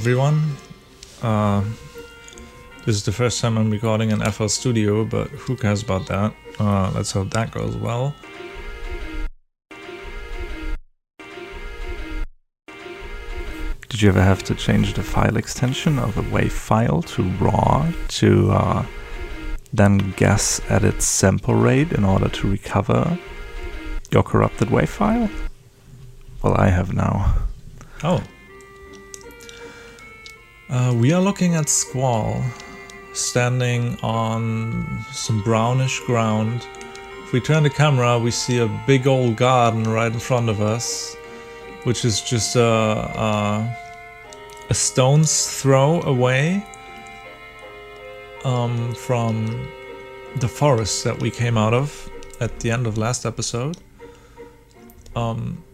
everyone. Uh, this is the first time I'm recording in FL Studio, but who cares about that? Uh, let's hope that goes well. Did you ever have to change the file extension of a WAV file to RAW to uh, then guess at its sample rate in order to recover your corrupted WAV file? Well, I have now. Oh. Uh, we are looking at Squall, standing on some brownish ground. If we turn the camera, we see a big old garden right in front of us, which is just a, a, a stone's throw away um, from the forest that we came out of at the end of last episode. Um,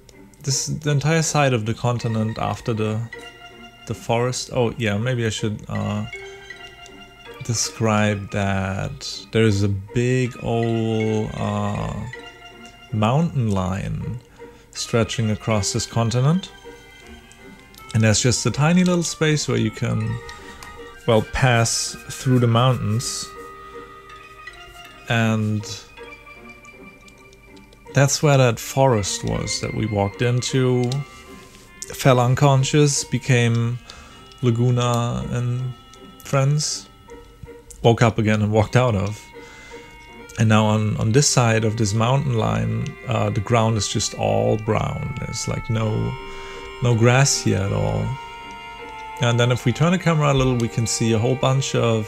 this the entire side of the continent after the the forest. Oh yeah, maybe I should uh, describe that. There is a big old uh, mountain line stretching across this continent, and there's just a tiny little space where you can, well, pass through the mountains, and that's where that forest was that we walked into fell unconscious, became Laguna and friends, woke up again and walked out of. And now on, on this side of this mountain line, uh, the ground is just all brown. There's like no no grass here at all. And then if we turn the camera a little, we can see a whole bunch of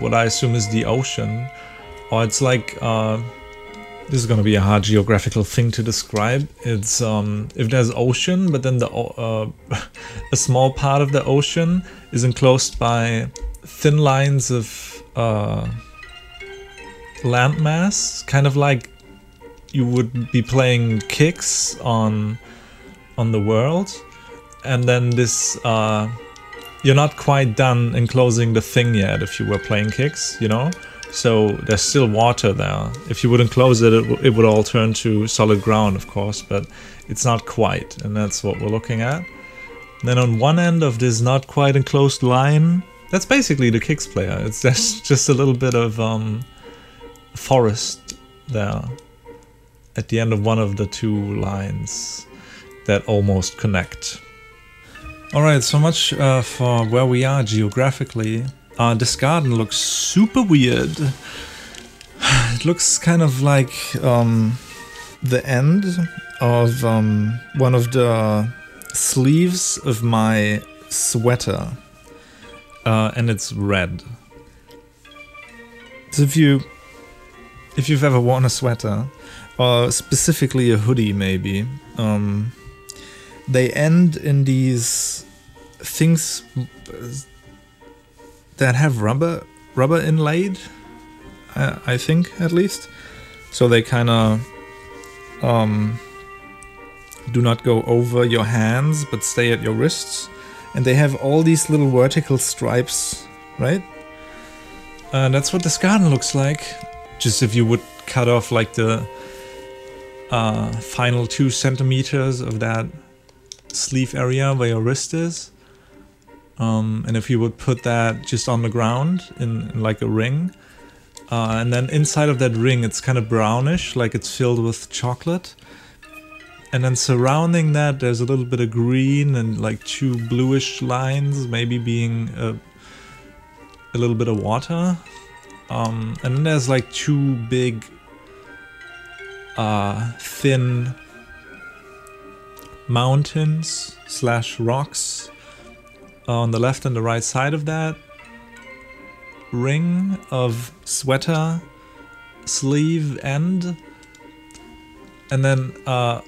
what I assume is the ocean. Or it's like uh, this is going to be a hard geographical thing to describe. It's um, if there's ocean, but then the uh, a small part of the ocean is enclosed by thin lines of uh, landmass, kind of like you would be playing kicks on on the world, and then this uh, you're not quite done enclosing the thing yet if you were playing kicks, you know. So there's still water there. If you wouldn't close it, it, it would all turn to solid ground, of course, but it's not quite, and that's what we're looking at. then on one end of this not quite enclosed line, that's basically the kicks player. It's just, just a little bit of um, forest there at the end of one of the two lines that almost connect. Alright, so much uh, for where we are geographically. Uh, this garden looks super weird. It looks kind of like um, the end of um, one of the sleeves of my sweater. Uh, and it's red. So if you if you've ever worn a sweater, or specifically a hoodie maybe, um, they end in these things that have rubber rubber inlaid. I, I think at least, so they kind of um, do not go over your hands but stay at your wrists, and they have all these little vertical stripes, right? And that's what this garden looks like. Just if you would cut off like the uh, final two centimeters of that sleeve area where your wrist is um, and if you would put that just on the ground in, in like a ring, uh, and then inside of that ring it's kind of brownish, like it's filled with chocolate. And then surrounding that there's a little bit of green and like two bluish lines, maybe being a, a little bit of water. Um, and then there's like two big uh, thin mountains slash rocks on the left and the right side of that ring of sweater sleeve end and then uh,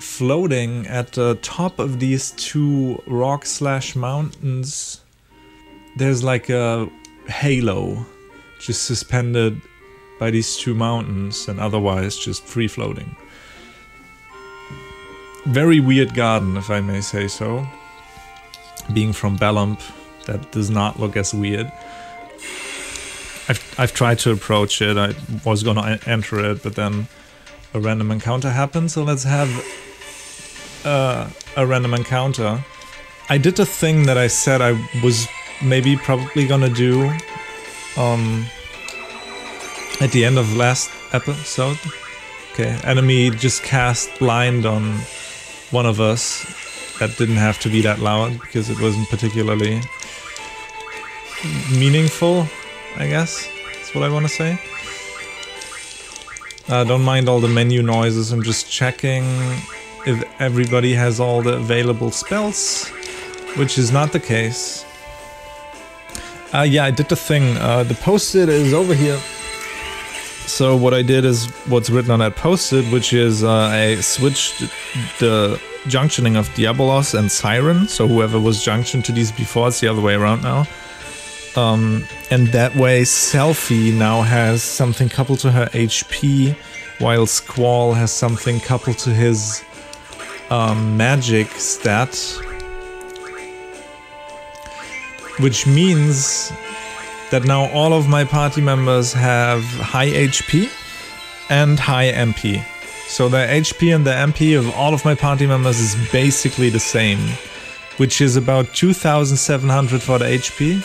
floating at the top of these two rock slash mountains there's like a halo just suspended by these two mountains and otherwise just free floating very weird garden if i may say so being from Balamb, that does not look as weird. I've, I've tried to approach it, I was gonna enter it, but then a random encounter happened, so let's have uh, a random encounter I did a thing that I said I was maybe probably gonna do um, at the end of last episode. Okay, enemy just cast blind on one of us. That didn't have to be that loud because it wasn't particularly meaningful, I guess. That's what I want to say. Uh, don't mind all the menu noises, I'm just checking if everybody has all the available spells, which is not the case. Uh, yeah, I did the thing. Uh, the post-it is over here. So what I did is what's written on that post-it, which is uh, I switched the junctioning of Diabolos and Siren. So whoever was junctioned to these before, it's the other way around now. Um, and that way, Selphie now has something coupled to her HP, while Squall has something coupled to his um, magic stat. Which means that now all of my party members have high HP and high MP. So the HP and the MP of all of my party members is basically the same, which is about 2700 for the HP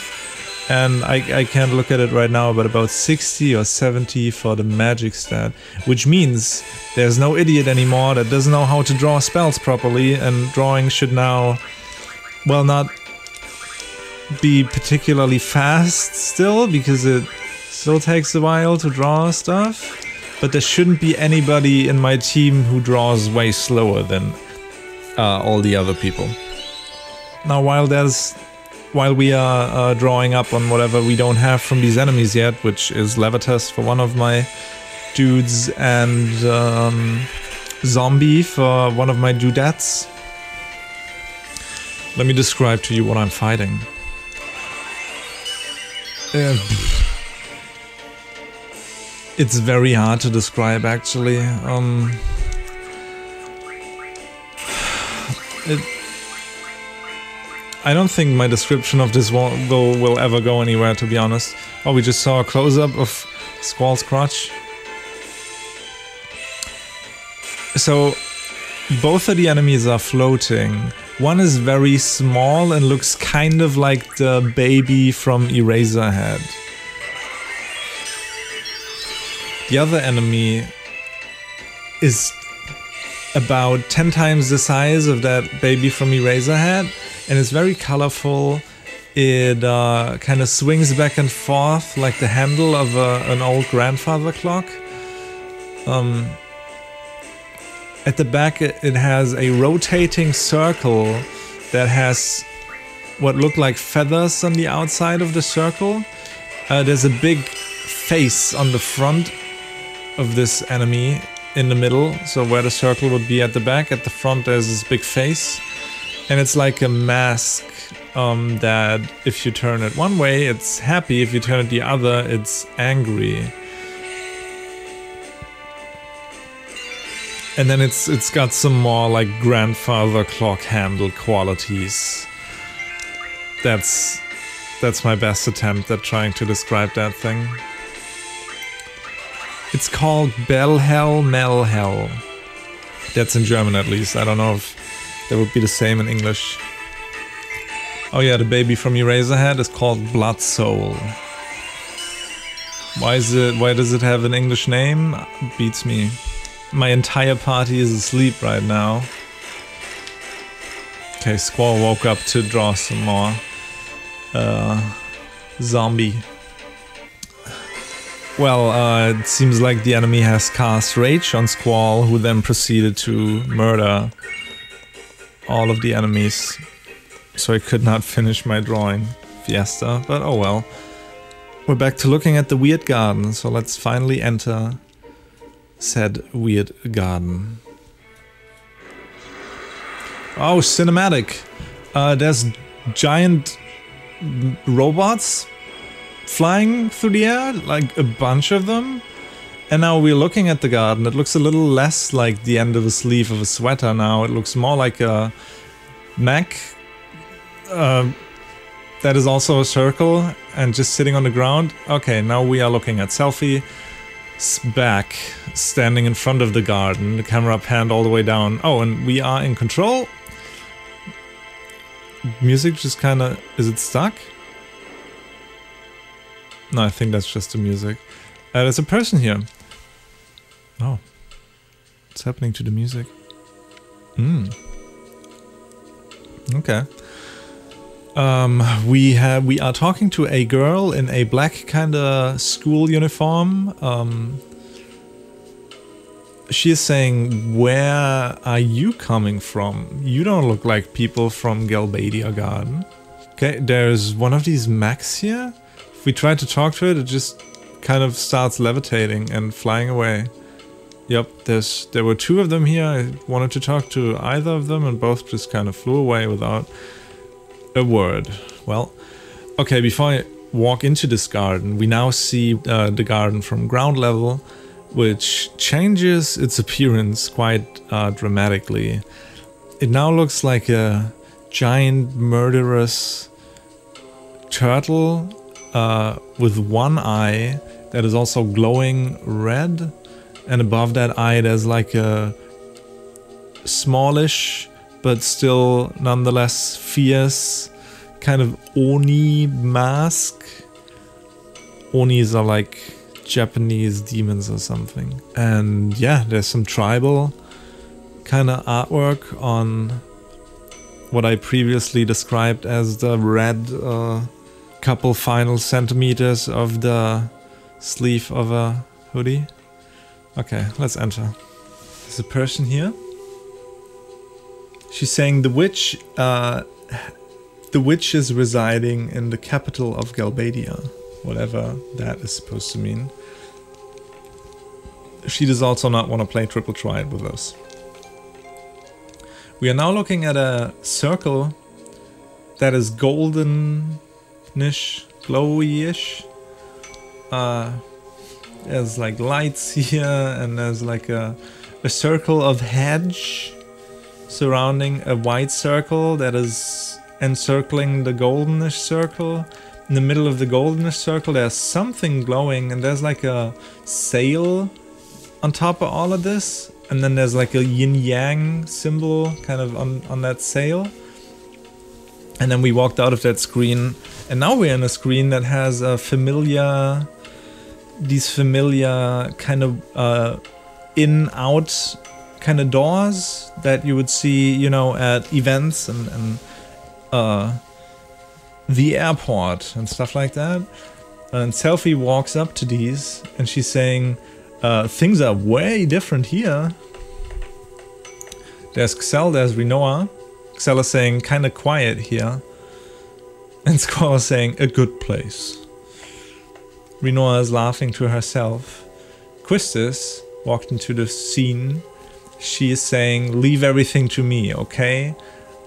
and I, I can't look at it right now, but about 60 or 70 for the magic stat, which means there's no idiot anymore that doesn't know how to draw spells properly, and drawing should now, well, not be particularly fast still, because it still takes a while to draw stuff, but there shouldn't be anybody in my team who draws way slower than uh, all the other people. Now, while there's while we are uh, drawing up on whatever we don't have from these enemies yet, which is Levitas for one of my dudes and um, Zombie for one of my dudettes. Let me describe to you what I'm fighting. Uh, it's very hard to describe actually. Um, it, I don't think my description of this will, will, ever go anywhere, to be honest. Oh, we just saw a close-up of Squall's crotch. So, both of the enemies are floating. One is very small and looks kind of like the baby from Eraserhead. The other enemy is about 10 times the size of that baby from Eraserhead and it's very colorful. It uh, kind of swings back and forth like the handle of a, an old grandfather clock. Um, at the back, it, has a rotating circle that has what look like feathers on the outside of the circle. Uh, there's a big face on the front of this enemy in the middle, so where the circle would be at the back, at the front there's this big face. And it's like a mask um, that if you turn it one way, it's happy. If you turn it the other, it's angry. And then it's it's got some more like grandfather clock handle qualities. That's that's my best attempt at trying to describe that thing. It's called Bellhell Melhell. That's in German at least. I don't know if that would be the same in English. Oh yeah, the baby from Eraserhead is called Blood Soul. Why is it? Why does it have an English name? Beats me. My entire party is asleep right now. Okay, Squall woke up to draw some more. Uh, zombie. Well, uh, it seems like the enemy has cast Rage on Squall, who then proceeded to murder all of the enemies. So I could not finish my drawing Fiesta, but oh well. We're back to looking at the weird garden, so let's finally enter said weird garden. Oh, cinematic! Uh, there's giant robots flying through the air, like a bunch of them. And now we're looking at the garden. It looks a little less like the end of a sleeve of a sweater now. It looks more like a mech uh, that is also a circle and just sitting on the ground. Okay, now we are looking at Selphie back, standing in front of the garden. The camera panned all the way down. Oh, and we are in control. music just kind of is it stuck? No, I think that's just the music. Uh, there's a person here. Oh, what's happening to the music? Hmm. Okay. Um, we have we are talking to a girl in a black kind of school uniform. Um, she is saying, "Where are you coming from? You don't look like people from Galbadia Garden." Okay, there's one of these mechs here. If we try to talk to it, it just kind of starts levitating and flying away. Yep, there's there were two of them here. I wanted to talk to either of them, and both just kind of flew away without a word. Well, okay, before I walk into this garden, we now see uh, the garden from ground level, which changes its appearance quite uh, dramatically. It now looks like a giant murderous turtle uh, with one eye that is also glowing red, and above that eye there's like a smallish but still nonetheless fierce kind of Oni mask. Onis are like Japanese demons or something. And yeah, there's some tribal kind of artwork on what I previously described as the red uh, couple final centimeters of the sleeve of a hoodie. Okay, let's enter. There's a person here. She's saying the witch, uh, the witch is residing in the capital of Galbadia, whatever that is supposed to mean. She does also not want to play Triple Triad with us. We are now looking at a circle that is golden-ish, glowy-ish. Uh, there's like lights here and there's like a, a circle of hedge surrounding a white circle that is encircling the goldenish circle. In the middle of the goldenish circle, there's something glowing, and there's like a sail on top of all of this. And then there's like a yin yang symbol kind of on, on that sail. And then we walked out of that screen, and now we're in a screen that has a familiar, these familiar kind of uh, in out kind of doors that you would see, you know, at events and, and uh, the airport and stuff like that. And Selphie walks up to these and she's saying, uh, things are way different here. There's Zell, there's Rinoa. Zell is saying, kind of quiet here. And Squall is saying, a good place. Rinoa is laughing to herself. Quistis walked into the scene she is saying, leave everything to me, okay?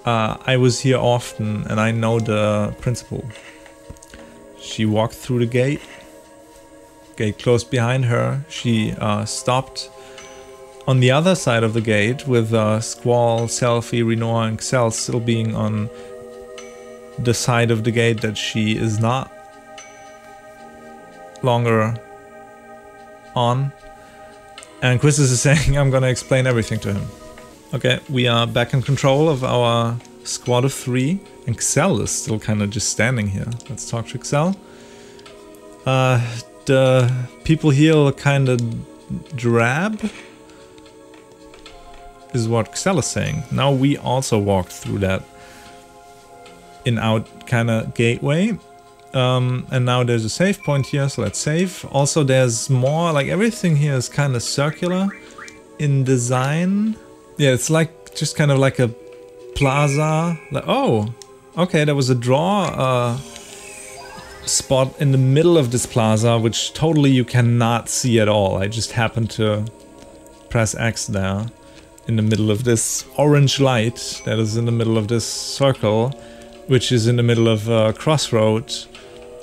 Uh, I was here often and I know the principle. She walked through the gate. Gate closed behind her. She uh, stopped on the other side of the gate with uh, Squall, Selphie, Rinoa, and Zell still being on the side of the gate that she is not longer on. And Quistis is saying, I'm gonna explain everything to him. Okay, we are back in control of our squad of three. And Zell is still kind of just standing here. Let's talk to Zell. Uh, the people here look kind of drab. Is what Zell is saying. Now we also walked through that in-out kind of gateway. Um, and now there's a save point here, so let's save. Also, there's more, like everything here is kind of circular in design. Yeah, it's like just kind of like a plaza. Like, oh, okay, there was a draw uh, spot in the middle of this plaza, which totally you cannot see at all. I just happened to press X there in the middle of this orange light that is in the middle of this circle, which is in the middle of a crossroad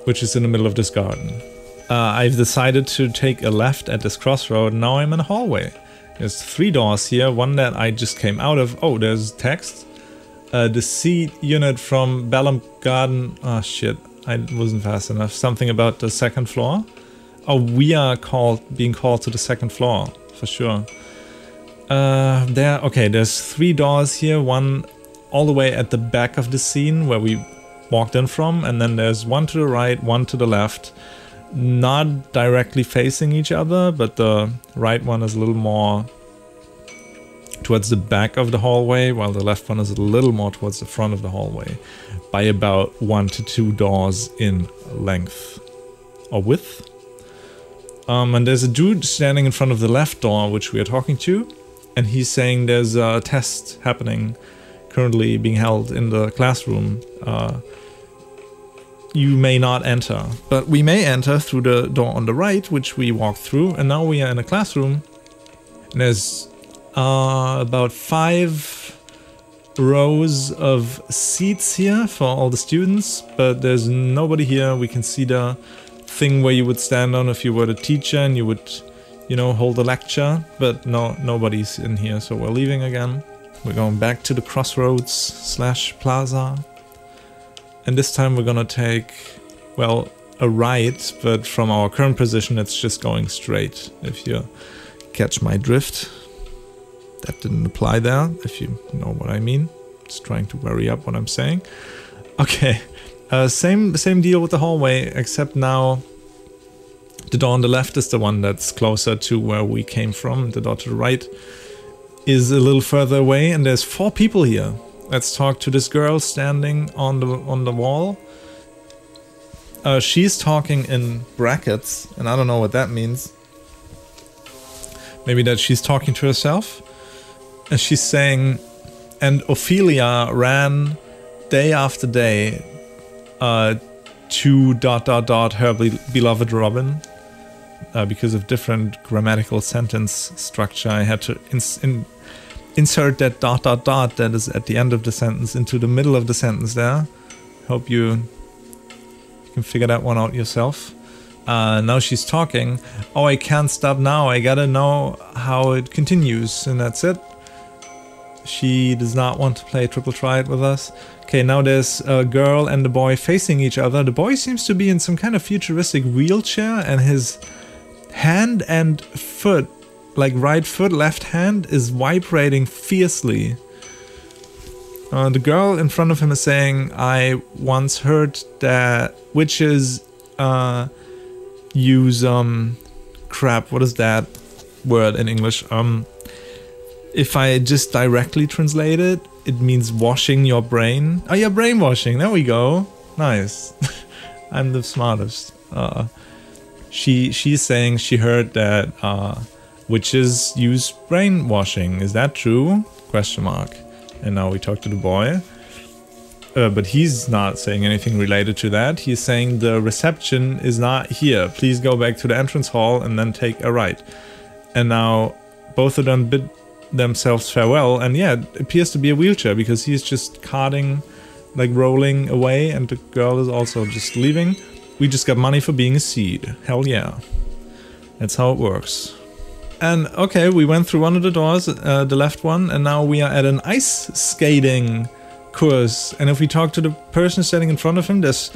which is in the middle of this garden. Uh, I've decided to take a left at this crossroad. Now I'm in a hallway. There's three doors here. One that I just came out of. Oh, there's text. Uh, the seed unit from Balamb Garden. Oh shit, I wasn't fast enough. Something about the second floor. Oh, we are called being called to the second floor for sure. Uh, there. Okay, there's three doors here. One all the way at the back of the scene where we walked in from, and then there's one to the right, one to the left, not directly facing each other, but the right one is a little more towards the back of the hallway, while the left one is a little more towards the front of the hallway, by about one to two doors in length or width. Um, and there's a dude standing in front of the left door, which we are talking to, and he's saying there's a test happening, currently being held in the classroom. Uh, you may not enter, but we may enter through the door on the right, which we walked through, and now we are in a classroom. And there's uh, about five rows of seats here for all the students, but there's nobody here. We can see the thing where you would stand on if you were the teacher and you would, you know, hold a lecture, but no, nobody's in here, so we're leaving again. We're going back to the crossroads slash plaza. And this time we're gonna take, well, a right, but from our current position it's just going straight, if you catch my drift. That didn't apply there, if you know what I mean. Just trying to worry up what I'm saying. Okay, uh, same same deal with the hallway, except now the door on the left is the one that's closer to where we came from. The door to the right is a little further away, and there's four people here. Let's talk to this girl standing on the on the wall. Uh, she's talking in brackets, and I don't know what that means. Maybe that she's talking to herself. And she's saying, and Ophelia ran day after day uh, to dot dot dot her be- beloved Robin. Uh, because of different grammatical sentence structure, I had to ins- in- insert that dot dot dot that is at the end of the sentence into the middle of the sentence there. Hope you can figure that one out yourself. Uh, now she's talking. Oh, I can't stop now. I gotta know how it continues, and that's it. She does not want to play triple triad with us. Okay, now there's a girl and a boy facing each other. The boy seems to be in some kind of futuristic wheelchair, and his hand and foot, like right foot, left hand, is vibrating fiercely. Uh, the girl in front of him is saying, I once heard that witches uh, use, um, crap, what is that word in English? Um, if I just directly translate it, it means washing your brain. Oh, yeah, brainwashing. There we go. Nice. I'm the smartest. Uh, she she's saying she heard that uh, witches use brainwashing. Is that true? Question mark. And now we talk to the boy. Uh, but he's not saying anything related to that. He's saying the reception is not here. Please go back to the entrance hall and then take a right. And now both of them bid themselves farewell. And yeah, it appears to be a wheelchair because he's just carting, like rolling away, and the girl is also just leaving. We just got money for being a seed. Hell yeah. That's how it works. And okay, we went through one of the doors, uh, the left one, and now we are at an ice skating course. And if we talk to the person standing in front of him, there's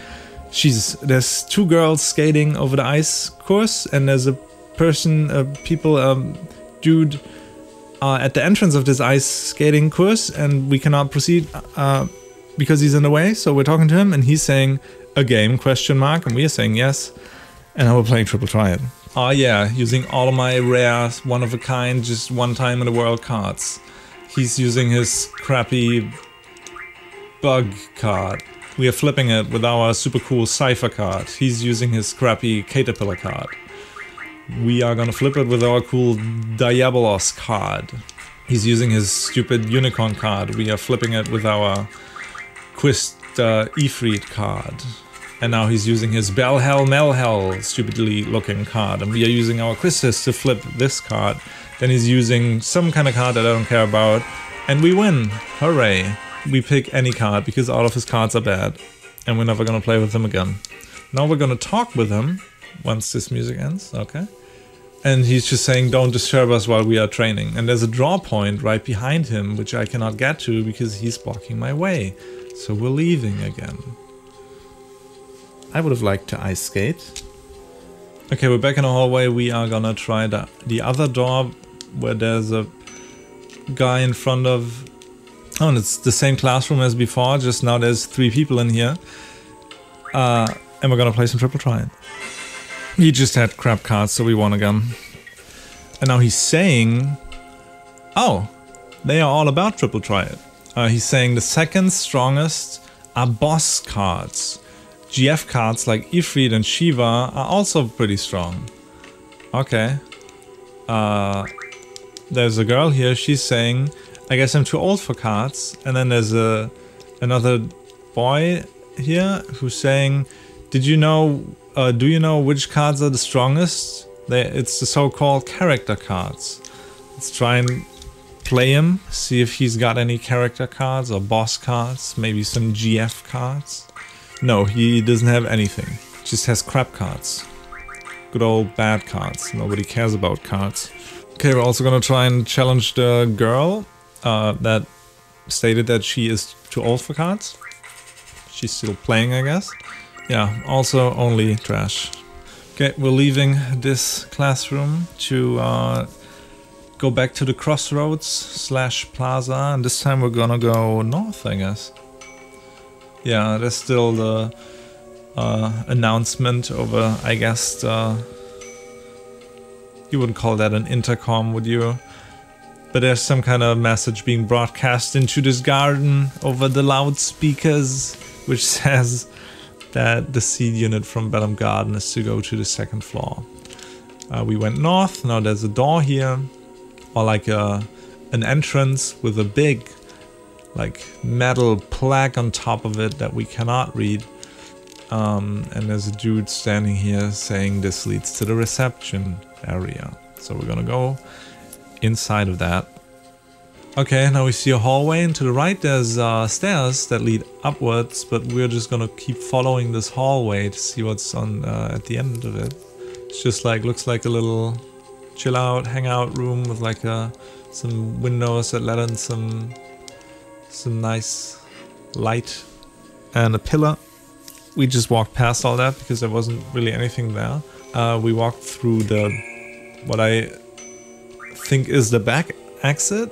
she's there's two girls skating over the ice course, and there's a person, uh, people, um, dude, uh, at the entrance of this ice skating course, and we cannot proceed uh, because he's in the way. So we're talking to him, and he's saying a game question mark, and we are saying yes. And now we're playing triple triad. Oh yeah, using all my rare, one of a kind, just one time in the world cards. He's using his crappy bug card. We are flipping it with our super cool Seifer card. He's using his crappy caterpillar card. We are gonna flip it with our cool Diabolos card. He's using his stupid unicorn card. We are flipping it with our Quist uh, Ifrit card. And now he's using his Belhel Melhel stupidly looking card. And we are using our Quistis to flip this card. Then he's using some kind of card that I don't care about. And we win. Hooray. We pick any card because all of his cards are bad. And we're never gonna play with him again. Now we're gonna talk with him once this music ends. Okay. And he's just saying, don't disturb us while we are training. And there's a draw point right behind him, which I cannot get to because he's blocking my way. So we're leaving again. I would have liked to ice skate. Okay, we're back in the hallway. We are gonna try the, the other door where there's a guy in front of Oh, and it's the same classroom as before, just now there's three people in here. Uh, and we're gonna play some Triple Triad. He just had crap cards, so we won again. And now he's saying, oh, they are all about Triple Triad. Uh, he's saying the second strongest are boss cards. GF cards like Ifrit and Shiva are also pretty strong. Okay. Uh, there's a girl here, she's saying, I guess I'm too old for cards. And then there's a another boy here who's saying, did you know, uh, do you know which cards are the strongest? They, it's the so-called character cards. Let's try and play him, see if he's got any character cards or boss cards, maybe some GF cards. No, he doesn't have anything. Just has crap cards. Good old bad cards. Nobody cares about cards. Okay, we're also gonna try and challenge the girl uh, that stated that she is too old for cards. She's still playing, I guess. Yeah, also only trash. Okay, we're leaving this classroom to uh, go back to the crossroads slash plaza, and this time we're gonna go north, I guess. Yeah, there's still the uh, announcement over, I guess, you wouldn't call that an intercom, would you? But there's some kind of message being broadcast into this garden over the loudspeakers, which says that the seed unit from Balamb Garden is to go to the second floor. Uh, we went north, now there's a door here, or like a, an entrance with a big like metal plaque on top of it that we cannot read. Um, and there's a dude standing here saying this leads to the reception area. So we're gonna go inside of that. Okay, now we see a hallway, and to the right there's uh, stairs that lead upwards, but we're just gonna keep following this hallway to see what's on uh, at the end of it. It's just like, looks like a little chill out, hangout room with like uh, some windows that let in some, some nice light and a pillar. We just walked past all that because there wasn't really anything there. Uh, we walked through the, what I think is the back exit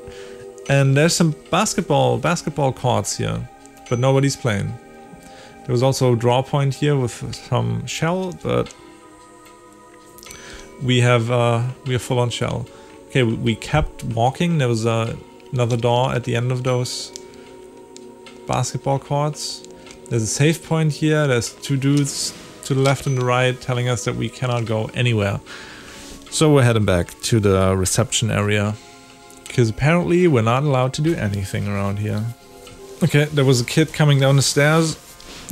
and there's some basketball basketball courts here, but nobody's playing. There was also a draw point here with some shell, but we have uh, we are full on shell. Okay, we, kept walking. There was uh, another door at the end of those basketball courts. There's a save point here. There's two dudes to the left and the right telling us that we cannot go anywhere. So we're heading back to the reception area. Because apparently we're not allowed to do anything around here. Okay, there was a kid coming down the stairs,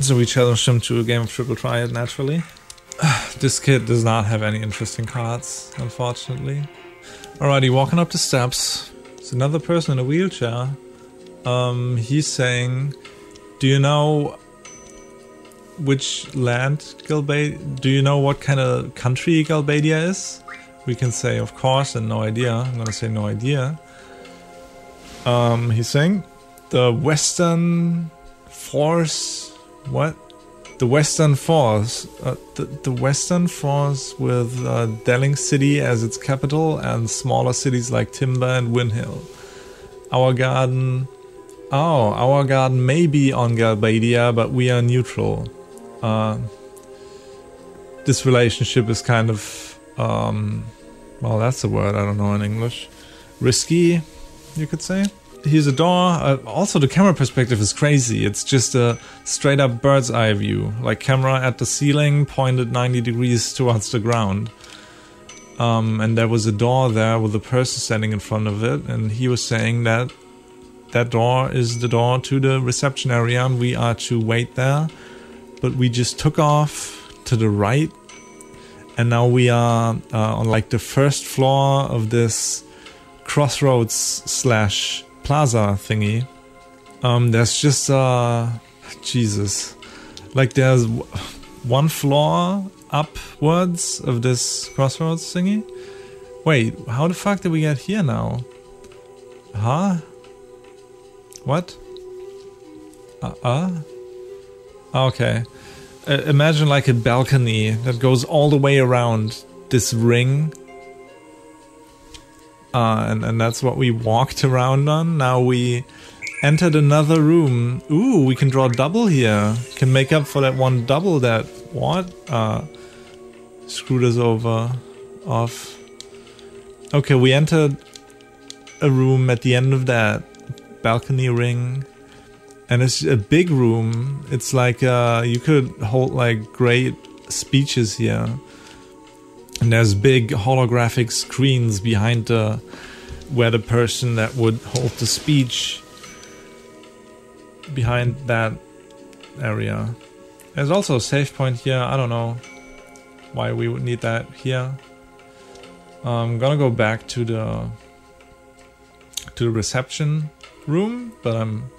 so we challenged him to a game of Triple Triad naturally. this kid does not have any interesting cards, unfortunately. Alrighty, walking up the steps. It's another person in a wheelchair. Um, he's saying, do you know which land Galbadia... Do you know what kind of country Galbadia is? We can say, of course, and no idea. I'm gonna say no idea. Um, he's saying the Western Force. What? The Western Force. Uh, the, the Western Force with uh, Deling City as its capital and smaller cities like Timber and Windhill. Our garden. Oh, our garden may be on Galbadia, but we are neutral. Uh, this relationship is kind of. Um, well, that's a word I don't know in English. Risky, you could say. Here's a door. Uh, also, the camera perspective is crazy. It's just a straight up bird's eye view, like camera at the ceiling, pointed 90 degrees towards the ground. Um, and there was a door there with a person standing in front of it, and he was saying that that door is the door to the reception area, and we are to wait there. But we just took off to the right, and now we are uh, on like the first floor of this crossroads slash plaza thingy. Um, there's just uh, Jesus, like there's one floor upwards of this crossroads thingy. Wait, how the fuck did we get here now? Huh? What? Uh, uh? Okay. Uh, imagine like a balcony that goes all the way around this ring uh, and, and that's what we walked around on. Now we entered another room. Ooh, we can draw double here. Can make up for that one double that what? Uh screwed us over off. Okay, we entered a room at the end of that balcony ring. And it's a big room. It's like uh you could hold like great speeches here. And there's big holographic screens behind the where the person that would hold the speech behind that area. There's also a save point here. I don't know why we would need that here. I'm gonna go back to the to the reception room, but I'm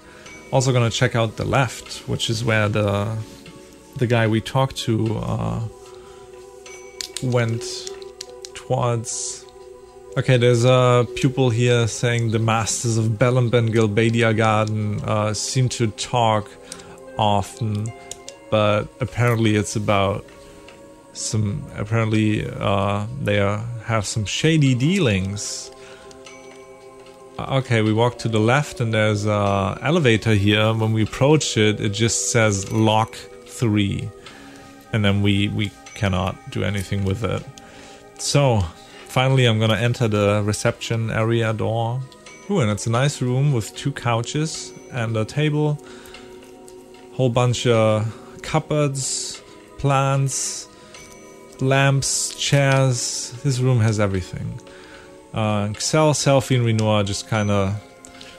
also gonna check out the left, which is where the the guy we talked to uh, went towards. Okay, there's a pupil here saying the masters of Balamb Ben Galbadia Garden uh, seem to talk often, but apparently it's about some. Apparently, uh, they are, have some shady dealings. Okay, we walk to the left, and there's a elevator here. When we approach it, it just says lock three, and then we we cannot do anything with it. So, finally, I'm gonna enter the reception area door. Ooh, and it's a nice room with two couches and a table, whole bunch of cupboards, plants, lamps, chairs. This room has everything. Uh, Excel, Selphie, and Rinoa just kind of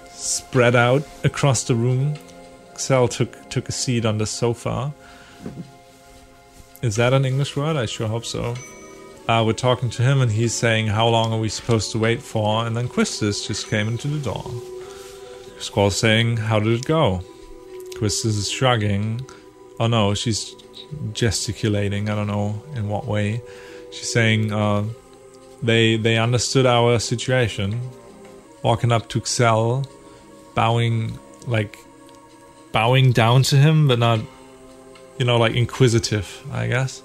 spread out across the room. Excel took took a seat on the sofa. Is that an English word? I sure hope so. Uh, we're talking to him, and he's saying, "How long are we supposed to wait for?" And then Quistis just came into the door. Squall's saying, "How did it go?" Quistis is shrugging. Oh no, she's gesticulating. I don't know in what way. She's saying, uh, "They they understood our situation." Walking up to Zell, bowing like bowing down to him, but not, you know, like inquisitive, I guess.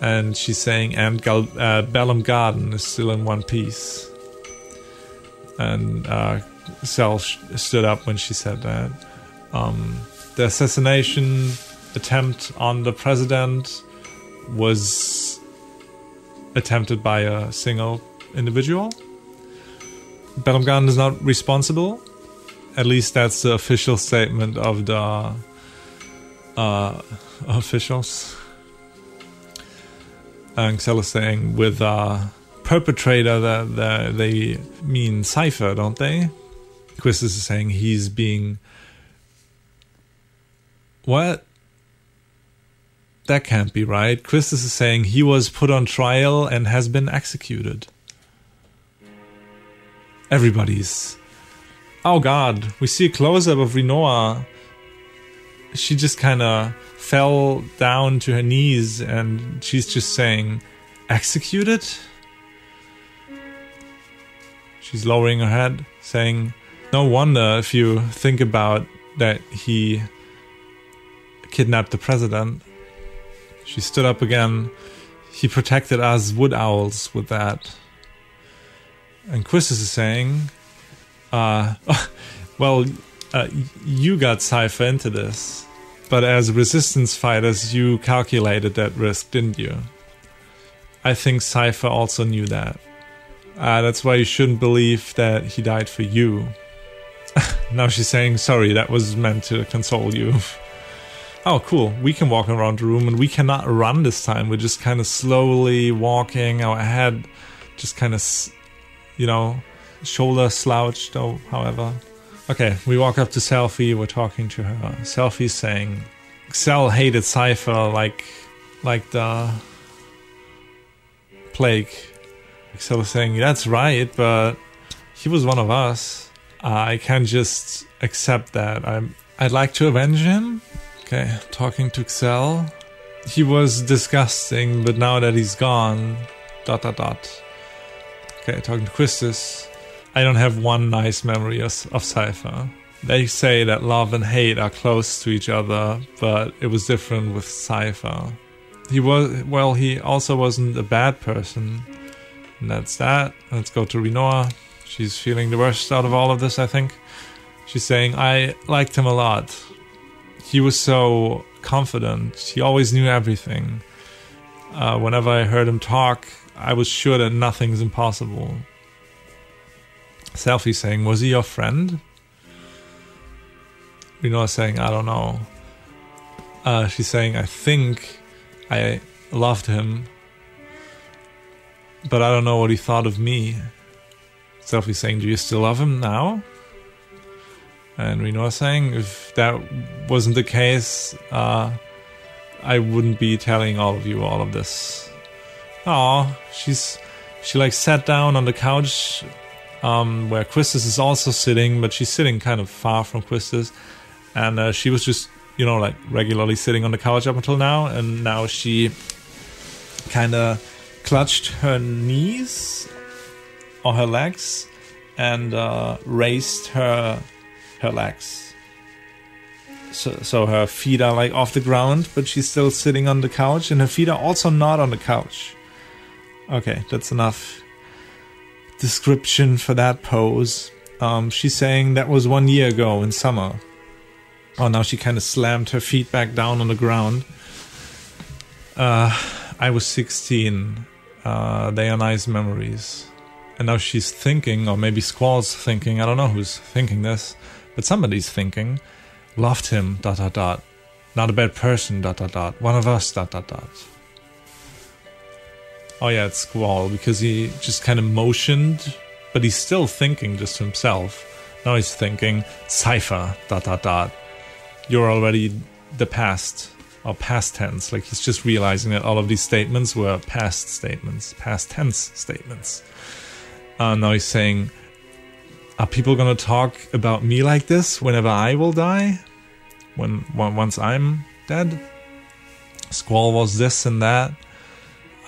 And she's saying, and Gal- uh, Balamb Garden is still in one piece. And uh, Zell sh- stood up when she said that. Um, the assassination attempt on the president was attempted by a single individual. Balamb is not responsible at least that's the official statement of the uh, officials. And Zell is saying with uh, perpetrator that, they mean Seifer, don't they? Quistis is saying he's being what? That can't be right. Quistis is saying he was put on trial and has been executed. Everybody's Oh god, we see a close up of Rinoa. She just kind of fell down to her knees and she's just saying, Executed? She's lowering her head, saying, No wonder if you think about that he kidnapped the president. She stood up again. He protected us wood owls with that. And Quistis is saying, uh, well, uh, you got Seifer into this, but as resistance fighters, you calculated that risk, didn't you? I think Seifer also knew that. Uh, that's why you shouldn't believe that he died for you. now she's saying, sorry, that was meant to console you. oh, cool. We can walk around the room and we cannot run this time. We're just kind of slowly walking, our head just kind of, you know, shoulder slouched or however. Okay, we walk up to Selphie, we're talking to her. Selphie's saying Zell hated Seifer like like the plague. Zell is saying, That's right, but he was one of us. I can't just accept that. I'm I'd like to avenge him. Okay, talking to Zell. He was disgusting, but now that he's gone, dot dot dot. Okay, talking to Quistis. I don't have one nice memory of, of Seifer. They say that love and hate are close to each other, but it was different with Seifer. He was, well, he also wasn't a bad person. And that's that. Let's go to Rinoa. She's feeling the worst out of all of this, I think. She's saying, I liked him a lot. He was so confident. He always knew everything. Uh, whenever I heard him talk, I was sure that nothing's impossible. Selphie saying, Was he your friend? Rinoa saying, I don't know. Uh, she's saying, I think I loved him, but I don't know what he thought of me. Selphie saying, Do you still love him now? And Rinoa saying, If that wasn't the case, uh, I wouldn't be telling all of you all of this. Oh, she's she like sat down on the couch um, where Quistis is also sitting, but she's sitting kind of far from Quistis, and uh, she was just you know like regularly sitting on the couch up until now, and now she kind of clutched her knees or her legs and uh, raised her her legs so, so her feet are like off the ground, but she's still sitting on the couch, and her feet are also not on the couch. Okay, that's enough description for that pose. Um, she's saying that was one year ago in summer. Oh, now she kind of slammed her feet back down on the ground. Uh, I was 16. Uh, they are nice memories. And now she's thinking, or maybe Squall's thinking, I don't know who's thinking this, but somebody's thinking Loved him, dot dot dot. Not a bad person, dot dot dot. One of us, dot dot dot. Oh yeah, it's Squall, because he just kind of motioned, but he's still thinking just himself. Now he's thinking, Seifer, dot dot dot. You're already the past, or past tense. Like he's just realizing that all of these statements were past statements, past tense statements. Uh, now he's saying, are people gonna talk about me like this whenever I will die? When, once I'm dead? Squall was this and that.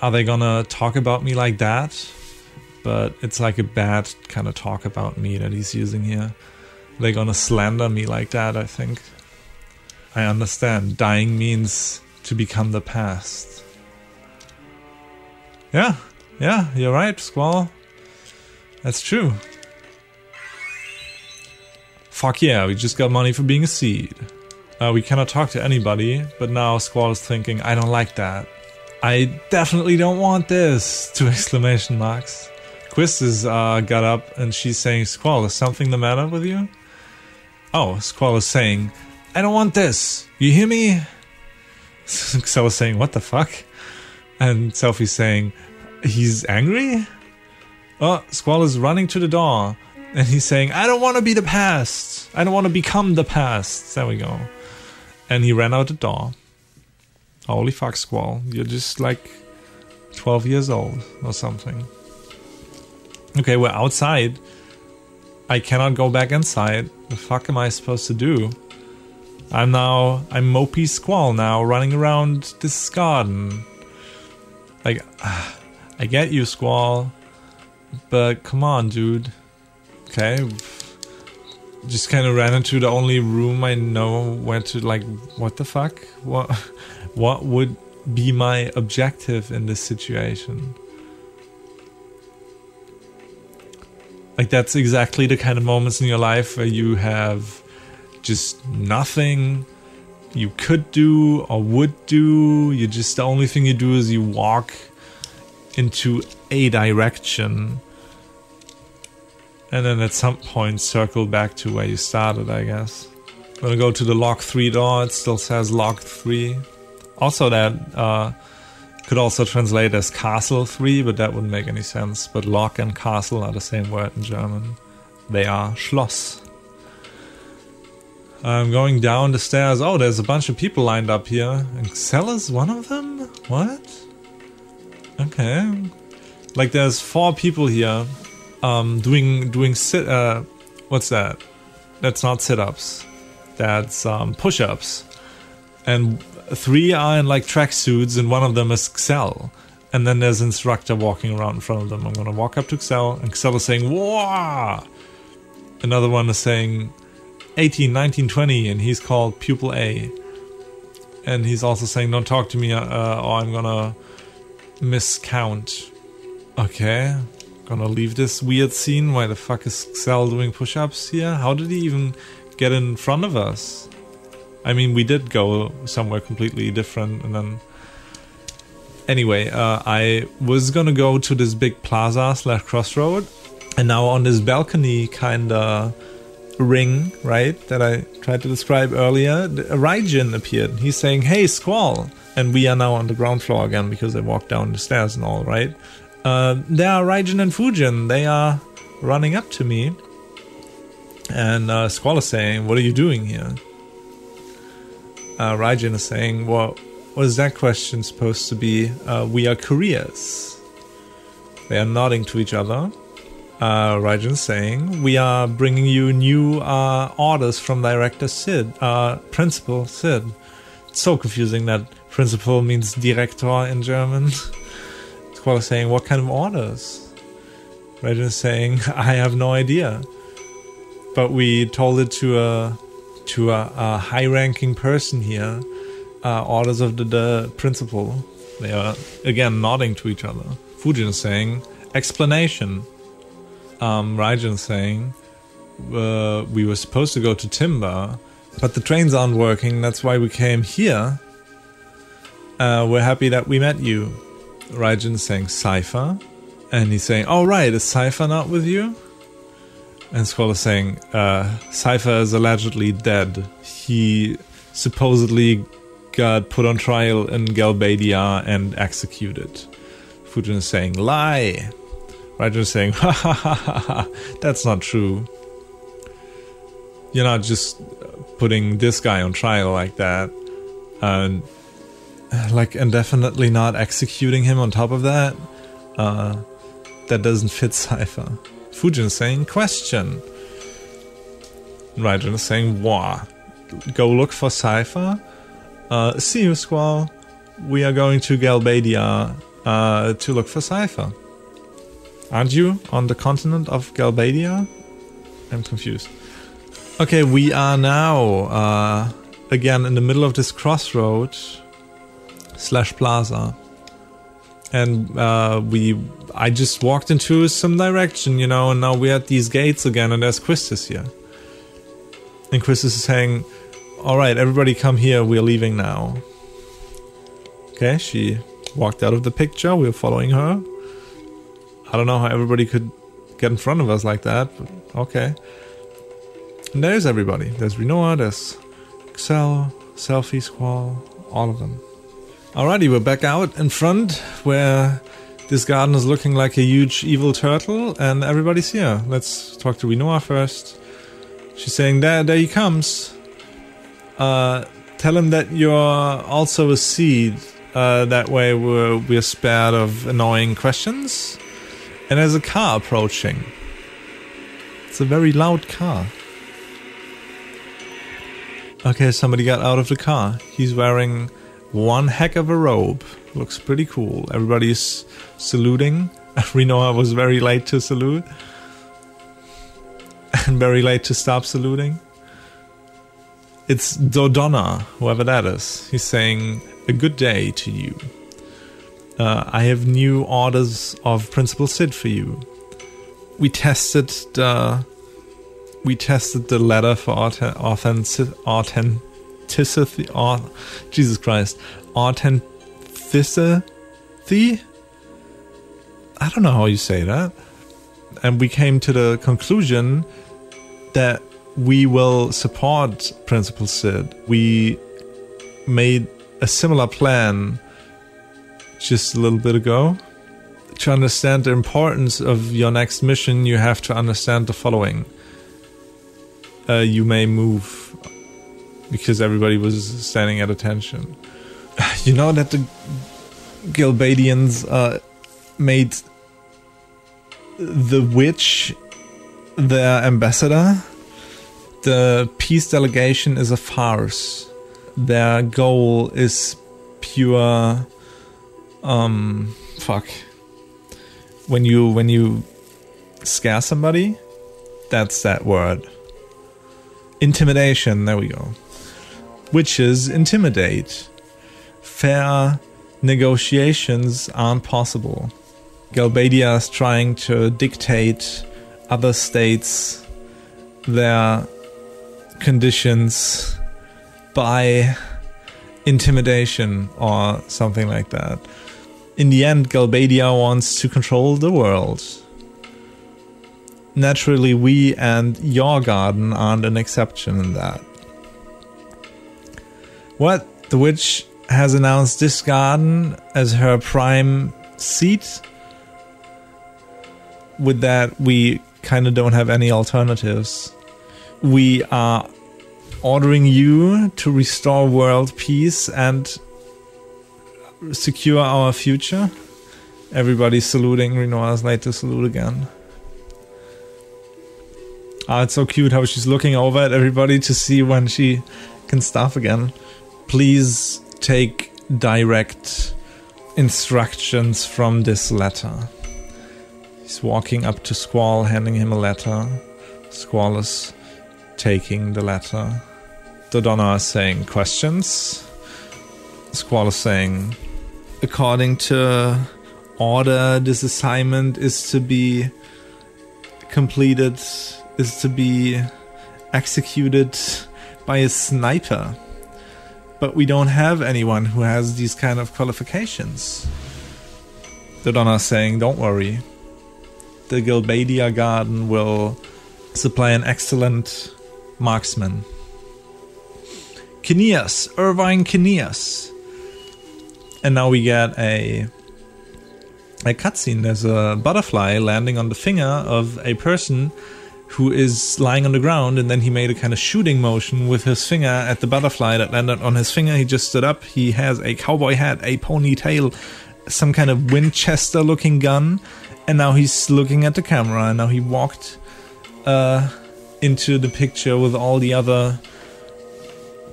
Are they gonna talk about me like that? But it's like a bad kind of talk about me that he's using here. They're gonna slander me like that, I think. I understand. Dying means to become the past. Yeah, yeah, you're right, Squall. That's true. Fuck yeah, we just got money for being a seed. Uh, we cannot talk to anybody, but now Squall is thinking, I don't like that. I definitely don't want this! Two exclamation marks. Quistis uh, got up and she's saying, Squall, is something the matter with you? Oh, Squall is saying, I don't want this! You hear me? Excel is saying, what the fuck? And Selphie's saying, he's angry? Oh, Squall is running to the door. And he's saying, I don't want to be the past. I don't want to become the past. There we go. And he ran out the door. Holy fuck, Squall. You're just like 12 years old or something. Okay, we're outside. I cannot go back inside. The fuck am I supposed to do? I'm now, I'm Mopey Squall now, running around this garden. Like, I get you, Squall. But come on, dude. Okay. Just kind of ran into the only room I know where to like what the fuck? What what would be my objective in this situation? Like that's exactly the kind of moments in your life where you have just nothing you could do or would do. You just the only thing you do is you walk into a direction and then at some point circle back to where you started, I guess. I'm gonna go to the lock 3 door, it still says locked 3. Also, that uh, could also translate as castle 3, but that wouldn't make any sense. But lock and castle are the same word in German. They are Schloss. I'm going down the stairs. Oh, there's a bunch of people lined up here. And Zell one of them? What? Okay. Like, there's four people here um, doing doing sit. Uh, what's that? That's not sit-ups. That's um, push-ups, and three are in like tracksuits, and one of them is Zell. And then there's instructor walking around in front of them. I'm gonna walk up to Zell, and Zell is saying "Whoa!" Another one is saying 18, 19, 20, and he's called Pupil A. And he's also saying, "Don't talk to me, uh, or I'm gonna miscount." Okay, Gonna leave this weird scene. Why the fuck is Zell doing push ups here? How did he even get in front of us? I mean, we did go somewhere completely different, and then. Anyway, uh, I was gonna go to this big plaza slash crossroad, and now on this balcony kinda ring, right, that I tried to describe earlier, a Raijin appeared. He's saying, Hey, Squall! And we are now on the ground floor again because I walked down the stairs and all, right? Uh, there are Raijin and Fujin. They are running up to me. And uh, Squall is saying, What are you doing here? Uh, Raijin is saying, Well, what is that question supposed to be? Uh, we are couriers. They are nodding to each other. Uh, Raijin saying, We are bringing you new uh, orders from Director Cid, uh, Principal Cid. It's so confusing that principal means director in German. Squall saying, What kind of orders? Raijin is saying, I have no idea. But we told it to a to a, a high-ranking person here. Uh, orders of the, the principal. They are again nodding to each other. Fujin saying, explanation. Um, Raijin saying, uh, we were supposed to go to Timber, but the trains aren't working. That's why we came here. Uh, we're happy that we met you. Raijin saying, Seifer. And he's saying, Oh, right, is Seifer not with you? And Squall is saying, uh, Seifer is allegedly dead. He supposedly got put on trial in Galbadia and executed. Fujin is saying, Lie! Raijin is saying, Ha ha ha ha ha, that's not true. You're not just putting this guy on trial like that. And, like, indefinitely not executing him on top of that. Uh, that doesn't fit Seifer. Fujin saying, question. Raijin saying, wah. Go look for Seifer. Uh, see you, Squall. We are going to Galbadia uh, to look for Seifer. Aren't you on the continent of Galbadia? I'm confused. Okay, we are now uh, again in the middle of this crossroad slash plaza, and uh, we I just walked into some direction, you know, and now we're at these gates again, and there's Quistis here, and Quistis is saying, "All right, everybody, come here. We're leaving now." Okay, she walked out of the picture. We're following her. I don't know how everybody could get in front of us like that, but okay. And there's everybody. There's Rinoa, there's Excel, Selphie Squall, all of them. Alrighty, we're back out in front where this garden is looking like a huge evil turtle, and everybody's here. Let's talk to Rinoa first. She's saying, There, there he comes. Uh, tell him that you're also a seed. Uh, that way we're, we're spared of annoying questions. And there's a car approaching. It's a very loud car. Okay, somebody got out of the car. He's wearing one heck of a robe. Looks pretty cool. Everybody's saluting. Rinoa was very late to salute. And very late to stop saluting. It's Dodonna, whoever that is. He's saying, A good day to you. Uh, I have new orders of Principal Cid for you. We tested the we tested the letter for authentic, authenticity. Oh, Jesus Christ, authenticity. I don't know how you say that. And we came to the conclusion that we will support Principal Cid. We made a similar plan just a little bit ago. To understand the importance of your next mission, you have to understand the following. Uh, you may move because everybody was standing at attention. You know that the Galbadians uh, made the witch their ambassador. The peace delegation is a farce. Their goal is pure um fuck when you when you scare somebody that's that word intimidation there we go witches intimidate fair negotiations aren't possible Galbadia is trying to dictate other states their conditions by intimidation or something like that. In the end, Galbadia wants to control the world. Naturally, we and your garden aren't an exception in that. What? The witch has announced this garden as her prime seat? With that, we kind of don't have any alternatives. We are ordering you to restore world peace and secure our future. Everybody's saluting. Rinoa's late to salute again. Ah, it's so cute how she's looking over at everybody to see when she can stop again. Please take direct instructions from this letter. He's walking up to Squall, handing him a letter. Squall is taking the letter. Dodonna is saying questions. Squall is saying, according to order, this assignment is to be completed, is to be executed by a sniper. But we don't have anyone who has these kind of qualifications. Dodonna is saying, don't worry. The Galbadia Garden will supply an excellent marksman. Kinneas, Irvine Kinneas. And now we get a a cutscene. There's a butterfly landing on the finger of a person who is lying on the ground, and then he made a kind of shooting motion with his finger at the butterfly that landed on his finger. He just stood up. He has a cowboy hat, a ponytail, some kind of Winchester looking gun, and now he's looking at the camera. And now he walked uh, into the picture with all the other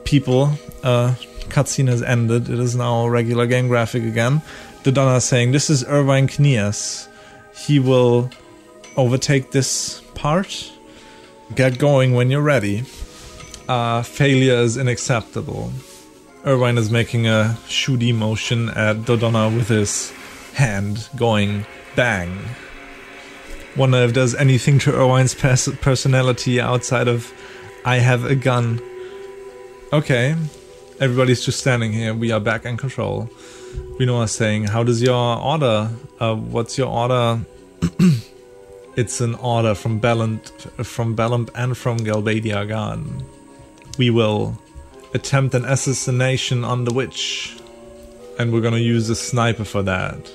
people. Uh, cutscene has ended. It is now regular game graphic again. Dodonna saying, This is Irvine Kinneas. He will overtake this part. Get going when you're ready. Uh, failure is unacceptable. Irvine is making a shooty motion at Dodonna with his hand, going bang. Wonder if there's anything to Irvine's pers- personality outside of I have a gun. Okay, everybody's just standing here. We are back in control. Rinoa is saying, "How does your order? Uh, what's your order?" it's an order from Bellant, from Balamb, and from Galbadia Garden. We will attempt an assassination on the witch, and we're gonna use a sniper for that.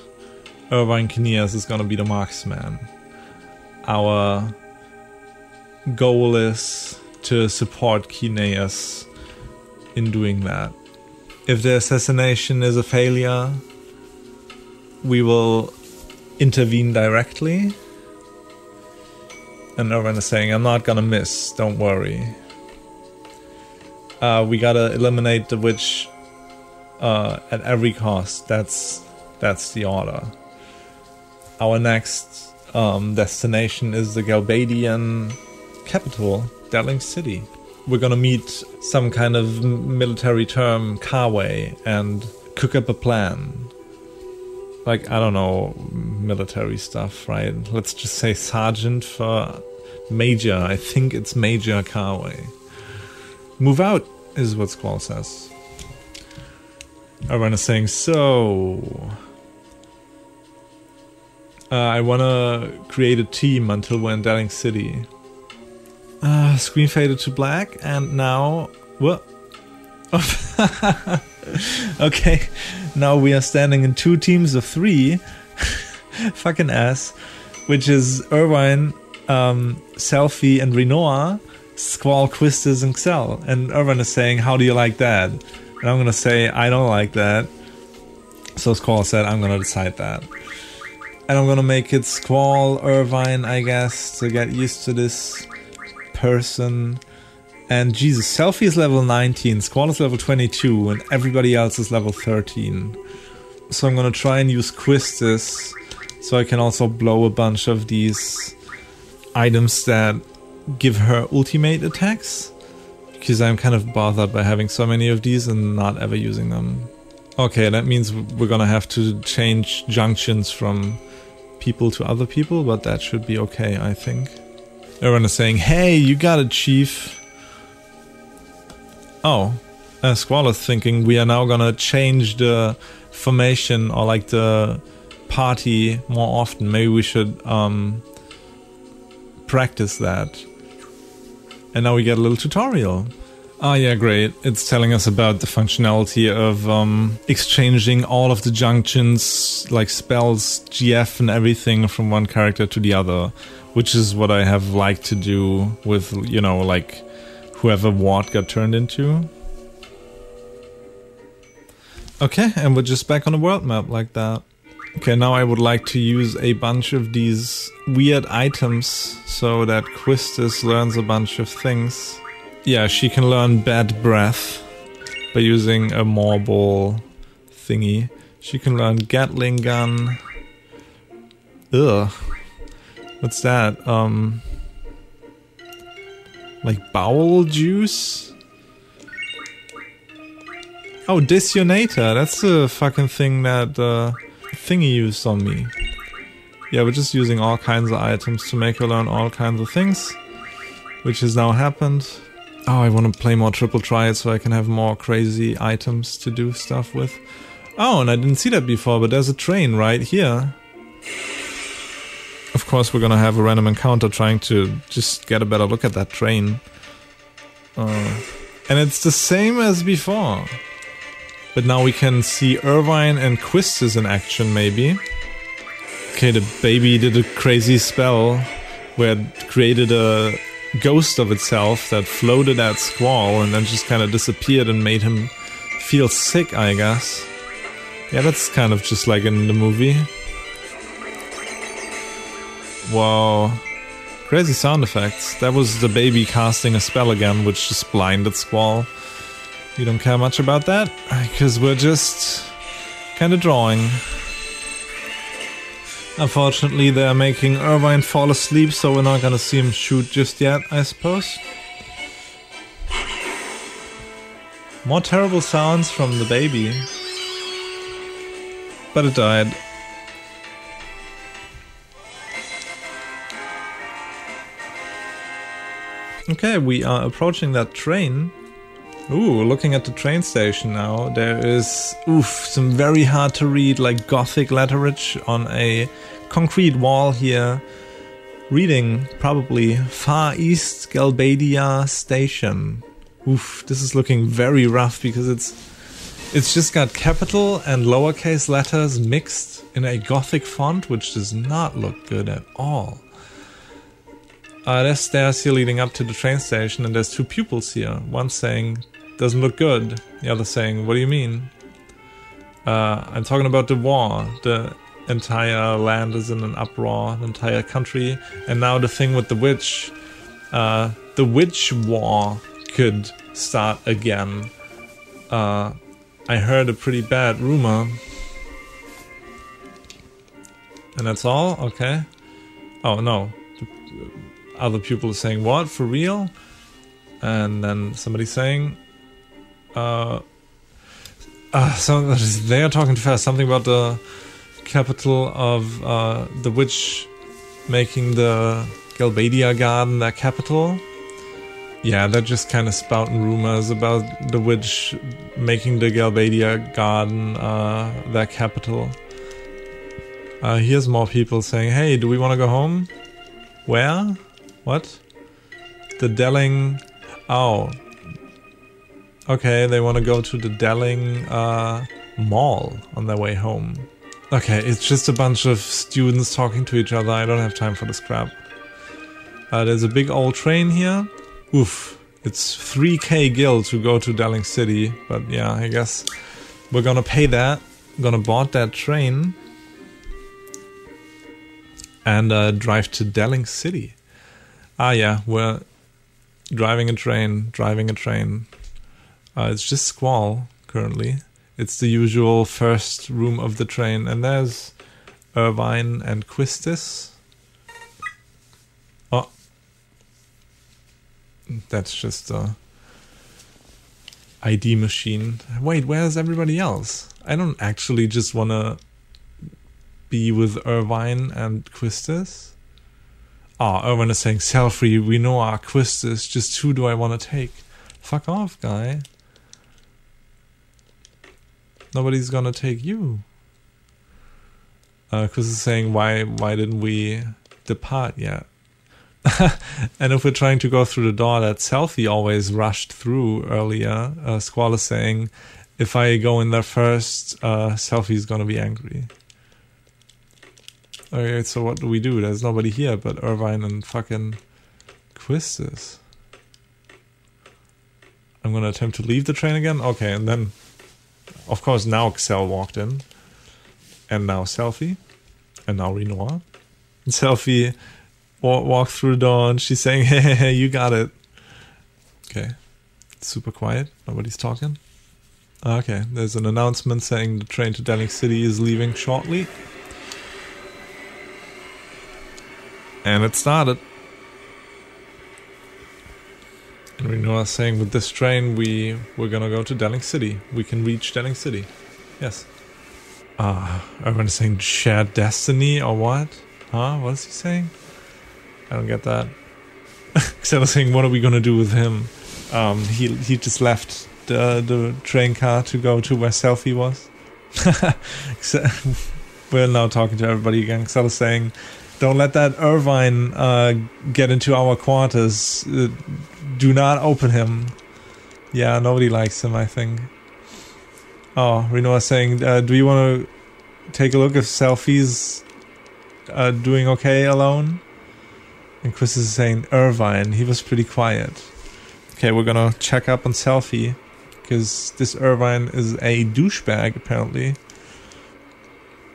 Irvine Kinneas is gonna be the marksman. Our goal is to support Kinneas in doing that. If the assassination is a failure, we will intervene directly. And Irvine is saying, I'm not gonna miss, don't worry. Uh, we gotta eliminate the witch uh, at every cost. That's that's the order. Our next um, destination is the Galbadian capital, Deling City we're gonna meet some kind of military term, Caraway, and cook up a plan. Like, I don't know, military stuff, right? Let's just say sergeant for major. I think it's Major Caraway. Move out, is what Squall says. Everyone is saying, so. Uh, I wanna create a team until we're in Deling City. Uh, screen faded to black, and now what? okay, now we are standing in two teams of three. Fucking ass, which is Irvine, um, Selphie, and Rinoa, Squall, Quistis, and Zell. And Irvine is saying, "How do you like that?" And I'm gonna say, "I don't like that." So Squall said, "I'm gonna decide that." And I'm gonna make it Squall, Irvine, I guess, to get used to this person. And Jesus, Selphie is level 19, Squall is level 22, and everybody else is level 13. So I'm gonna try and use Quistis so I can also blow a bunch of these items that give her ultimate attacks. Because I'm kind of bothered by having so many of these and not ever using them. Okay, that means we're gonna have to change junctions from people to other people, but that should be okay, I think. Everyone is saying, hey, you got it, chief. Oh, uh, is thinking we are now gonna change the formation or like the party more often. Maybe we should um, practice that. And now we get a little tutorial. Ah, yeah, great. It's telling us about the functionality of um, exchanging all of the junctions, like spells, GF and everything from one character to the other, which is what I have liked to do with, you know, like whoever Ward got turned into. Okay, and we're just back on the world map like that. Okay, now I would like to use a bunch of these weird items so that Quistis learns a bunch of things. Yeah, she can learn bad breath by using a marble thingy. She can learn Gatling gun. Ugh. What's that? Um like bowel juice? Oh, Disionator. That's the fucking thing that uh, thingy used on me. Yeah, we're just using all kinds of items to make her learn all kinds of things. Which has now happened. Oh, I want to play more Triple Triad so I can have more crazy items to do stuff with. Oh, and I didn't see that before, but there's a train right here. Of course, we're gonna have a random encounter trying to just get a better look at that train. Uh, and it's the same as before. But now we can see Irvine and Quistis in action, maybe. Okay, the baby did a crazy spell where it created a ghost of itself that floated at Squall and then just kind of disappeared and made him feel sick, I guess. Yeah, that's kind of just like in the movie. Wow. Crazy sound effects. That was the baby casting a spell again, which just blinded Squall. We don't care much about that, because we're just kind of drawing. Unfortunately, they're making Irvine fall asleep, so we're not gonna see him shoot just yet, I suppose. More terrible sounds from the baby. But it died. Okay, we are approaching that train. Ooh, looking at the train station now, there is oof some very hard to read like gothic letterage on a concrete wall here. Reading probably Far East Galbadia Station. Oof, this is looking very rough because it's it's just got capital and lowercase letters mixed in a gothic font, which does not look good at all. Uh, there's stairs here leading up to the train station, and there's two pupils here. One saying, doesn't look good. The other saying, what do you mean? Uh, I'm talking about the war. The entire land is in an uproar, the entire country. And now the thing with the witch. Uh, the witch war could start again. Uh, I heard a pretty bad rumor. And that's all? Okay. Oh, no other people saying, What? For real? And then somebody saying, uh, uh so they are talking too fast. Something about the capital of uh, the witch making the Galbadia garden their capital. Yeah, they're just kind of spouting rumors about the witch making the Galbadia garden uh, their capital. Uh, here's more people saying, hey, do we want to go home? Where? What? The Deling... Oh. Okay, they want to go to the Deling uh, Mall on their way home. Okay, it's just a bunch of students talking to each other. I don't have time for this crap. Uh, there's a big old train here. Oof. It's 3k gil to go to Deling City. But yeah, I guess we're gonna pay that. gonna board that train. And uh, drive to Deling City. Ah, yeah, we're driving a train, driving a train. Uh, it's just Squall currently. It's the usual first room of the train, and there's Irvine and Quistis. Oh, that's just a ID machine. Wait, where's everybody else? I don't actually just want to be with Irvine and Quistis. Ah, Irvine is saying, Selphie, we know our quest is just who do I want to take? Fuck off, guy. Nobody's gonna take you. Uh, Chris is saying, why why didn't we depart yet? and if we're trying to go through the door that Selphie always rushed through earlier, uh, Squall is saying, if I go in there first, uh, Selphie's gonna be angry. Okay, so what do we do? There's nobody here but Irvine and fucking Quistis. I'm gonna attempt to leave the train again? Okay, and then, of course, now Excel walked in. And now Selphie. And now Rinoa. And Selphie walk, walk through the door and she's saying, hey, hey, hey, you got it. Okay. Super quiet. Nobody's talking. Okay, there's an announcement saying the train to Deling City is leaving shortly. And it started. And we Rinoa saying with this train we we're gonna go to Deling City. We can reach Deling City. Yes. Ah, uh, everyone's saying shared destiny or what? Huh? What is he saying? I don't get that. Of saying, "What are we gonna do with him?" Um, he he just left the the train car to go to where Selphie was. We're now talking to everybody again. Of saying, "Don't let that Irvine uh, get into our quarters. Uh, do not open him." Yeah, nobody likes him. I think. Oh, Rinoa is saying, uh, "Do you want to take a look if Selphie's uh, doing okay alone?" And Chris is saying, Irvine, he was pretty quiet. Okay, we're gonna check up on Selphie. Because this Irvine is a douchebag, apparently.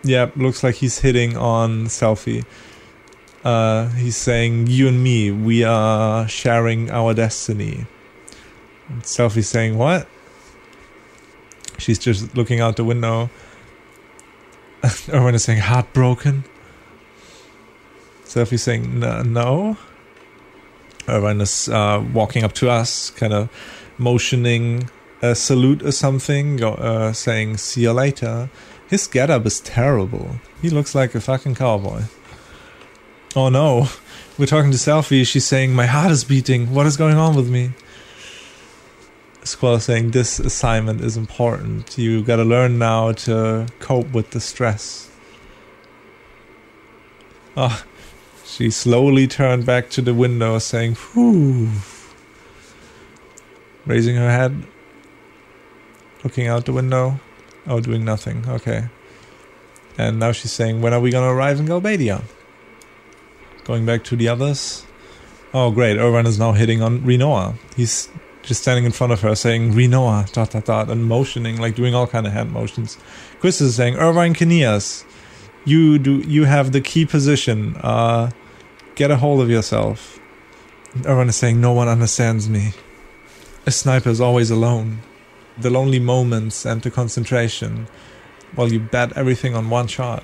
Yeah, looks like he's hitting on Selphie. Uh, he's saying, You and me, we are sharing our destiny. And Selphie saying, What? She's just looking out the window. Irvine is saying, Heartbroken. Selphie saying no. Irvine is uh, walking up to us, kind of motioning a salute or something, uh, saying "See you later." His getup is terrible. He looks like a fucking cowboy. Oh no, we're talking to Selphie. She's saying, "My heart is beating. What is going on with me?" Squall saying, "This assignment is important. You got to learn now to cope with the stress." Oh, she slowly turned back to the window, saying, Whew. Raising her head, looking out the window. Oh, doing nothing. Okay. And now she's saying, When are we to arrive in Galbadia? Going back to the others. Oh, great. Irvine is now hitting on Rinoa. He's just standing in front of her saying, Rinoa, dot, dot, dot, and motioning, like doing all kind of hand motions. Chris is saying, Irvine Kinneas, you do, you have the key position. Uh, Get a hold of yourself. Everyone is saying no one understands me. A sniper is always alone. The lonely moments and the concentration while you bet everything on one shot.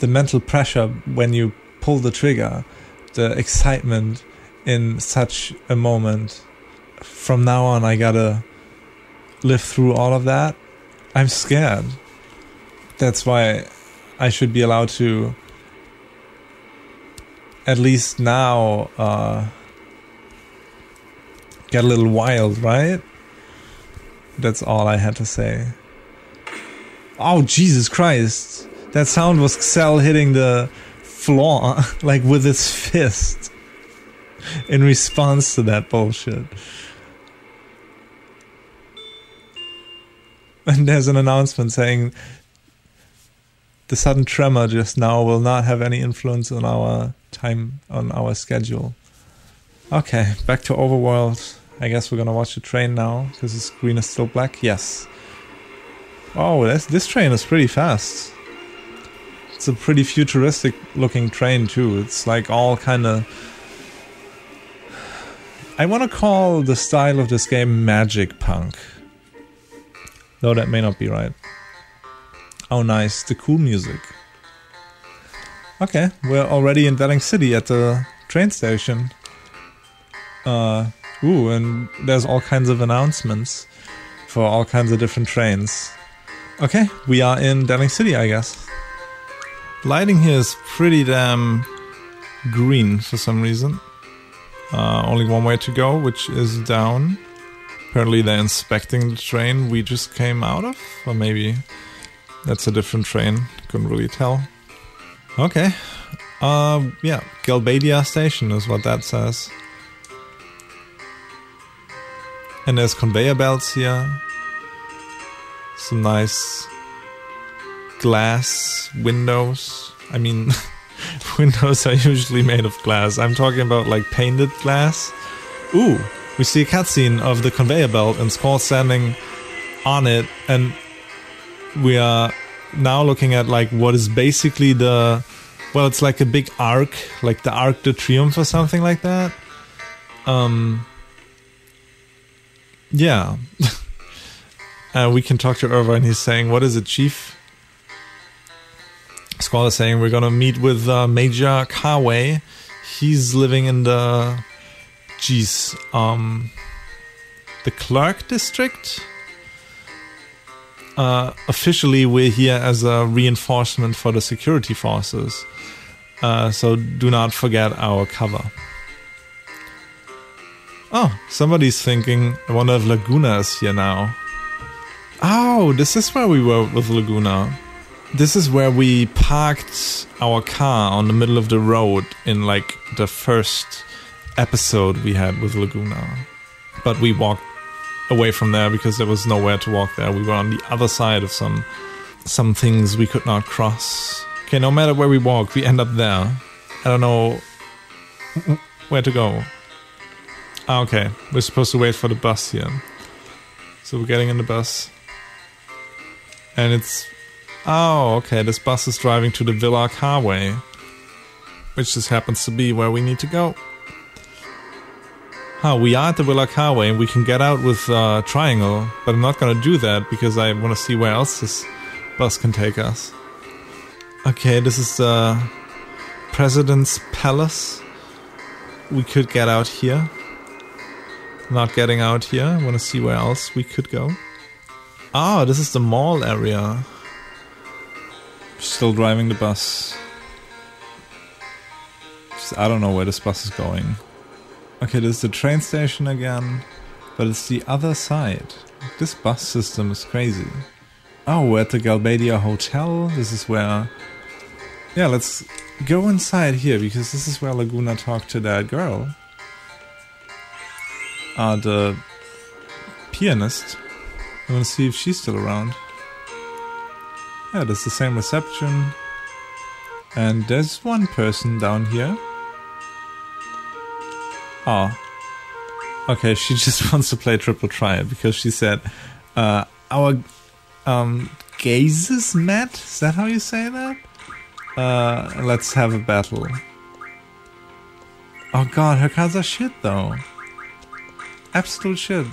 The mental pressure when you pull the trigger. The excitement in such a moment. From now on, I gotta live through all of that. I'm scared. That's why I should be allowed to at least now uh, get a little wild, right? That's all I had to say. Oh, Jesus Christ. That sound was Zell hitting the floor, like with his fist, in response to that bullshit. And there's an announcement saying the sudden tremor just now will not have any influence on our time on our schedule. Okay, back to Overworld. I guess we're gonna watch the train now because the screen is still black. Yes. Oh, this this train is pretty fast. It's a pretty futuristic looking train too. It's like all kind of. I want to call the style of this game magic punk. Though that may not be right. Oh, nice. The cool music. Okay, we're already in Deling City at the train station. Uh, ooh, and there's all kinds of announcements for all kinds of different trains. Okay, we are in Deling City, I guess. Lighting here is pretty damn green for some reason. Uh, only one way to go, which is down. Apparently they're inspecting the train we just came out of, or maybe that's a different train. Couldn't really tell. Okay. Uh, yeah, Galbadia Station is what that says. And there's conveyor belts here. Some nice glass windows. I mean, windows are usually made of glass. I'm talking about like painted glass. Ooh, we see a cutscene of the conveyor belt and Squall standing on it, and we are now looking at like what is basically the well, it's like a big arc, like the Arc de Triomphe or something like that. Um, yeah. uh, we can talk to Irva, and he's saying, "What is it, Chief?" Squall is saying we're gonna meet with uh, Major Caraway. He's living in the, geez, um, the Clark District. Uh, officially, we're here as a reinforcement for the security forces. Uh, so do not forget our cover. Oh, somebody's thinking, I wonder if Laguna is here now. Oh, this is where we were with Laguna. This is where we parked our car on the middle of the road in like the first episode we had with Laguna. But we walked away from there because there was nowhere to walk there. We were on the other side of some some things we could not cross. Okay, no matter where we walk, we end up there. I don't know where to go. Ah, okay, we're supposed to wait for the bus here. So we're getting in the bus. And it's... Oh, okay, this bus is driving to the Villa Caraway. Which just happens to be where we need to go. Huh, we are at the Villa Caraway and we can get out with uh, Triangle, but I'm not gonna do that because I want to see where else this bus can take us. Okay, this is the President's Palace. We could get out here. Not getting out here. I want to see where else we could go. Ah, this is the mall area. Still driving the bus. I don't know where this bus is going. Okay, there's the train station again, but it's the other side. This bus system is crazy. Oh, we're at the Galbadia Hotel. This is where... Yeah, let's go inside here, because this is where Laguna talked to that girl. Uh, the pianist. I want to see if she's still around. Yeah, there's the same reception. And there's one person down here. Oh. Okay, she just wants to play Triple Triad because she said, uh, our um, gazes met? Is that how you say that? Uh, let's have a battle. Oh god, her cards are shit though. Absolute shit.